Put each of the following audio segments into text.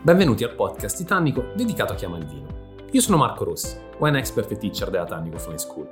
Benvenuti al podcast Titanico dedicato a chi ama il vino. Io sono Marco Rossi, wine expert e teacher della Tannico Fine School.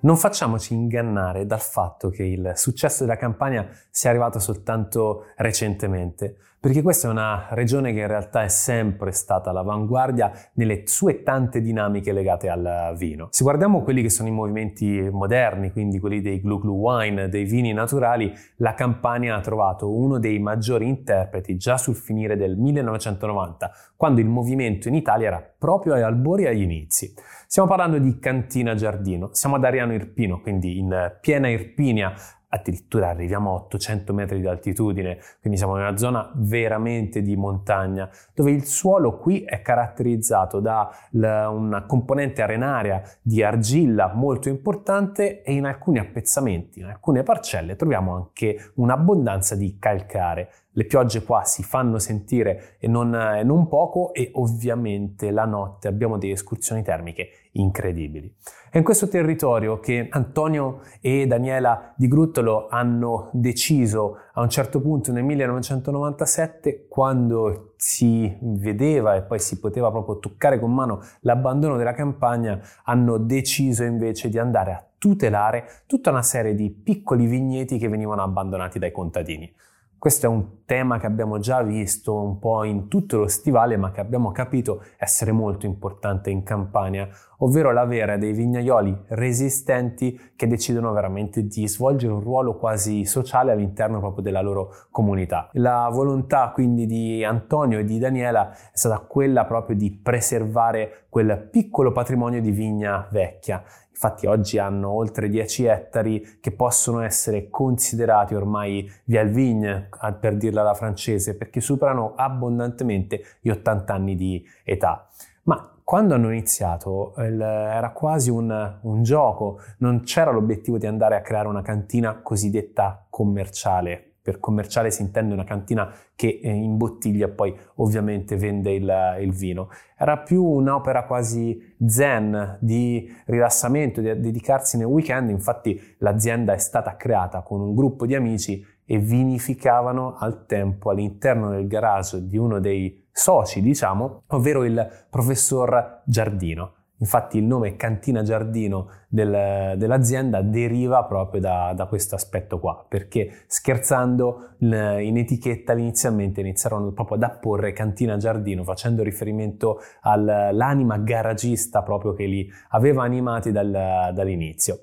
Non facciamoci ingannare dal fatto che il successo della campagna sia arrivato soltanto recentemente, perché questa è una regione che in realtà è sempre stata all'avanguardia nelle sue tante dinamiche legate al vino. Se guardiamo quelli che sono i movimenti moderni, quindi quelli dei glue glue wine, dei vini naturali, la Campania ha trovato uno dei maggiori interpreti già sul finire del 1990, quando il movimento in Italia era proprio agli albori e agli inizi. Stiamo parlando di Cantina Giardino, siamo ad Ariano Irpino, quindi in piena Irpinia, addirittura arriviamo a 800 metri di altitudine, quindi siamo in una zona veramente di montagna, dove il suolo qui è caratterizzato da una componente arenaria di argilla molto importante e in alcuni appezzamenti, in alcune parcelle troviamo anche un'abbondanza di calcare. Le piogge qua si fanno sentire e non, non poco e ovviamente la notte abbiamo delle escursioni termiche incredibili. È in questo territorio che Antonio e Daniela Di Gruttolo hanno deciso a un certo punto nel 1997, quando si vedeva e poi si poteva proprio toccare con mano l'abbandono della campagna, hanno deciso invece di andare a tutelare tutta una serie di piccoli vigneti che venivano abbandonati dai contadini. Questo è un tema che abbiamo già visto un po' in tutto lo stivale, ma che abbiamo capito essere molto importante in Campania, ovvero l'avere dei vignaioli resistenti che decidono veramente di svolgere un ruolo quasi sociale all'interno proprio della loro comunità. La volontà quindi di Antonio e di Daniela è stata quella proprio di preservare quel piccolo patrimonio di vigna vecchia Infatti oggi hanno oltre 10 ettari che possono essere considerati ormai via vigne, per dirla alla francese, perché superano abbondantemente gli 80 anni di età. Ma quando hanno iniziato era quasi un, un, gioco, non c'era l'obiettivo di andare a creare una cantina cosiddetta commerciale, per commerciale si intende una cantina che eh, imbottiglia e poi ovviamente vende il, il, vino. Era più un'opera quasi zen di rilassamento, di dedicarsi nel weekend, infatti l'azienda è stata creata con un gruppo di amici e vinificavano al tempo all'interno del garage di uno dei soci, diciamo, ovvero il professor Giardino. Infatti il nome Cantina Giardino del, dell'azienda deriva proprio da, da questo aspetto qua, perché scherzando in etichetta inizialmente iniziarono proprio ad apporre Cantina Giardino facendo riferimento all'anima garagista proprio che li aveva animati dal, dall'inizio.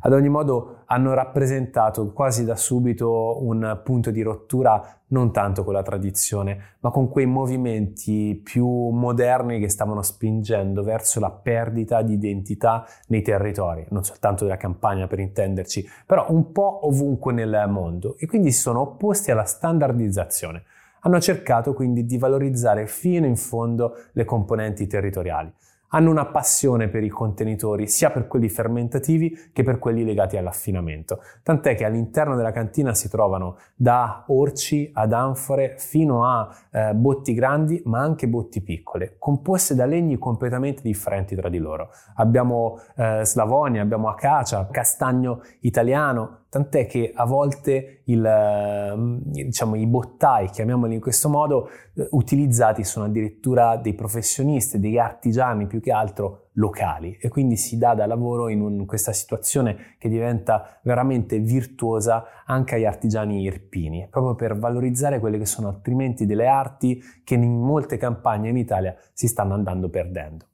Ad ogni modo hanno rappresentato quasi da subito un punto di rottura non tanto con la tradizione, ma con quei movimenti più moderni che stavano spingendo verso la perdita di identità nei territori, non soltanto della campagna per intenderci, però un po' ovunque nel mondo e quindi si sono opposti alla standardizzazione. Hanno cercato quindi di valorizzare fino in fondo le componenti territoriali hanno una passione per i contenitori, sia per quelli fermentativi che per quelli legati all'affinamento. Tant'è che all'interno della cantina si trovano da orci ad anfore fino a eh, botti grandi, ma anche botti piccole, composte da legni completamente differenti tra di loro. Abbiamo eh, Slavonia, abbiamo acacia, castagno italiano, tant'è che a volte il, ehm, diciamo, i bottai, chiamiamoli in questo modo, eh, utilizzati sono addirittura dei professionisti, degli artigiani più che altro locali e quindi si dà da lavoro in, un, in questa situazione che diventa veramente virtuosa anche agli artigiani irpini, proprio per valorizzare quelle che sono altrimenti delle arti che in molte campagne in Italia si stanno andando perdendo.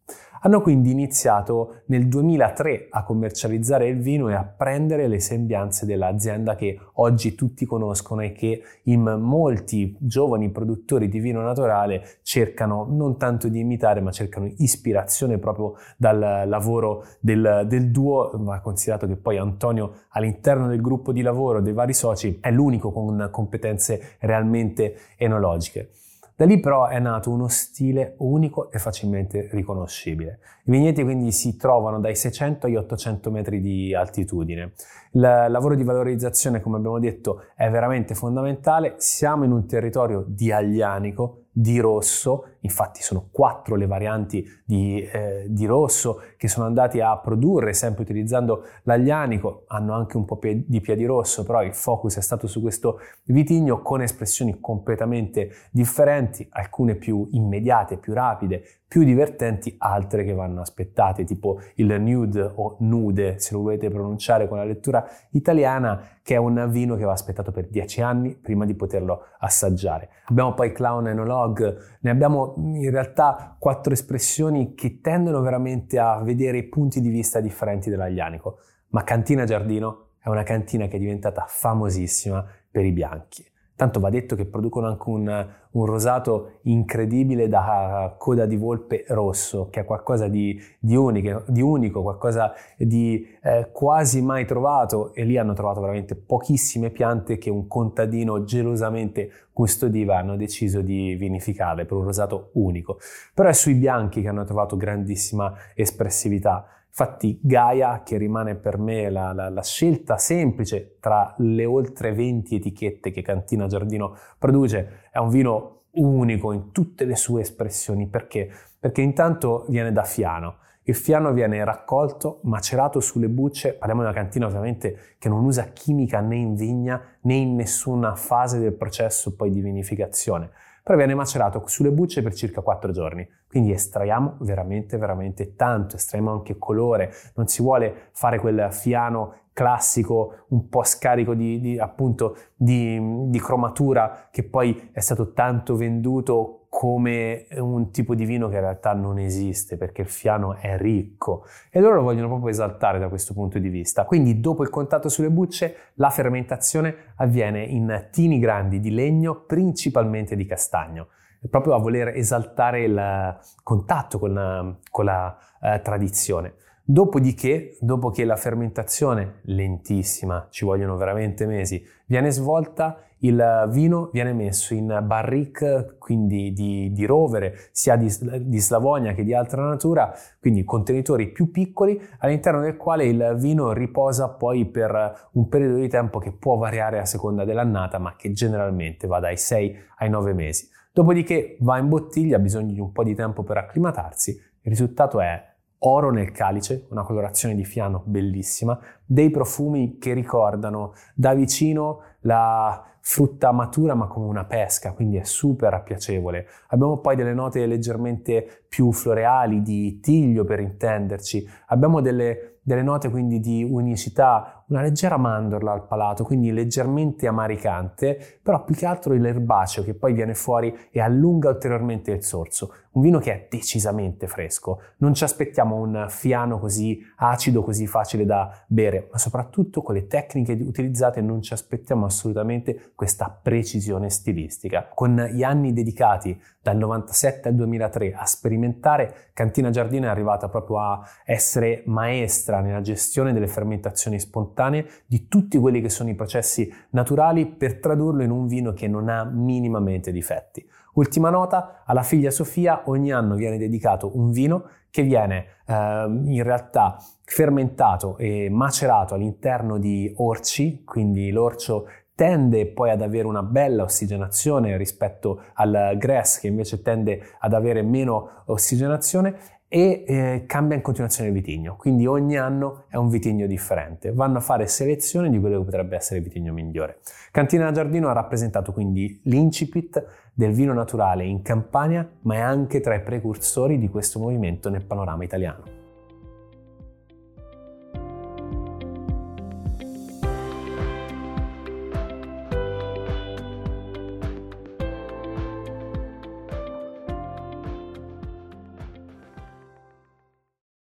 Hanno quindi iniziato nel 2003 a commercializzare il vino e a prendere le sembianze dell'azienda che oggi tutti conoscono e che in molti giovani produttori di vino naturale cercano non tanto di imitare ma cercano ispirazione proprio dal lavoro del, del duo, ma considerato che poi Antonio all'interno del gruppo di lavoro dei vari soci è l'unico con competenze realmente enologiche. Da lì però è nato uno stile unico e facilmente riconoscibile. I vigneti quindi si trovano dai 600 agli 800 metri di altitudine. Il lavoro di valorizzazione, come abbiamo detto, è veramente fondamentale. Siamo in un territorio di Aglianico, di rosso, infatti sono quattro le varianti di, eh, di, rosso che sono andati a produrre, sempre utilizzando l'aglianico, hanno anche un po' di piedi rosso, però il focus è stato su questo vitigno con espressioni completamente differenti, alcune più immediate, più rapide, più divertenti, altre che vanno aspettate, tipo il nude o nude, se lo volete pronunciare con la lettura italiana, che è un vino che va aspettato per dieci anni prima di poterlo assaggiare. Abbiamo poi Clown Enologue, ne abbiamo in realtà quattro espressioni che tendono veramente a vedere punti di vista differenti dell'aglianico, ma Cantina Giardino è una cantina che è diventata famosissima per i bianchi. Tanto va detto che producono anche un, un, rosato incredibile da coda di volpe rosso, che è qualcosa di, di, unico, di unico, qualcosa di eh, quasi mai trovato e lì hanno trovato veramente pochissime piante che un contadino gelosamente custodiva hanno deciso di vinificare per un rosato unico. Però è sui bianchi che hanno trovato grandissima espressività. Infatti Gaia, che rimane per me la, la, la, scelta semplice tra le oltre 20 etichette che Cantina Giardino produce, è un vino unico in tutte le sue espressioni. Perché? Perché intanto viene da fiano. Il fiano viene raccolto, macerato sulle bucce, parliamo di una cantina ovviamente che non usa chimica né in vigna né in nessuna fase del processo poi di vinificazione però viene macerato sulle bucce per circa 4 giorni. Quindi estraiamo veramente, veramente tanto, estraiamo anche colore, non si vuole fare quel fiano classico, un po' scarico di, di appunto di, di cromatura che poi è stato tanto venduto come un tipo di vino che in realtà non esiste perché il fiano è ricco e loro lo vogliono proprio esaltare da questo punto di vista. Quindi dopo il contatto sulle bucce la fermentazione avviene in tini grandi di legno principalmente di castagno proprio a voler esaltare il contatto con la, con la eh, tradizione. Dopodiché, dopo che la fermentazione lentissima, ci vogliono veramente mesi, viene svolta, il vino viene messo in barrique, quindi di, di rovere, sia di, di, Slavonia che di altra natura, quindi contenitori più piccoli, all'interno del quale il vino riposa poi per un periodo di tempo che può variare a seconda dell'annata, ma che generalmente va dai 6 ai 9 mesi. Dopodiché va in bottiglia, ha bisogno di un po' di tempo per acclimatarsi, il risultato è oro nel calice, una colorazione di fiano bellissima, dei profumi che ricordano da vicino la frutta matura ma come una pesca, quindi è super piacevole. Abbiamo poi delle note leggermente più floreali di tiglio per intenderci, abbiamo delle, delle note quindi di unicità, una leggera mandorla al palato, quindi leggermente amaricante, però più che altro l'erbaceo che poi viene fuori e allunga ulteriormente il sorso. Un vino che è decisamente fresco. Non ci aspettiamo un fiano così acido, così facile da bere, ma soprattutto con le tecniche utilizzate non ci aspettiamo assolutamente questa precisione stilistica. Con gli anni dedicati dal 97 al 2003 a sperimentare, Cantina Giardino è arrivata proprio a essere maestra nella gestione delle fermentazioni spontanee di tutti quelli che sono i processi naturali per tradurlo in un vino che non ha minimamente difetti. Ultima nota, alla figlia Sofia ogni anno viene dedicato un vino che viene eh, in realtà fermentato e macerato all'interno di orci, quindi l'orcio tende poi ad avere una bella ossigenazione rispetto al grass che invece tende ad avere meno ossigenazione e eh, cambia in continuazione il vitigno, quindi ogni anno è un vitigno differente. Vanno a fare selezione di quello che potrebbe essere il vitigno migliore. Cantina Giardino ha rappresentato quindi l'incipit del vino naturale in Campania, ma è anche tra i precursori di questo movimento nel panorama italiano.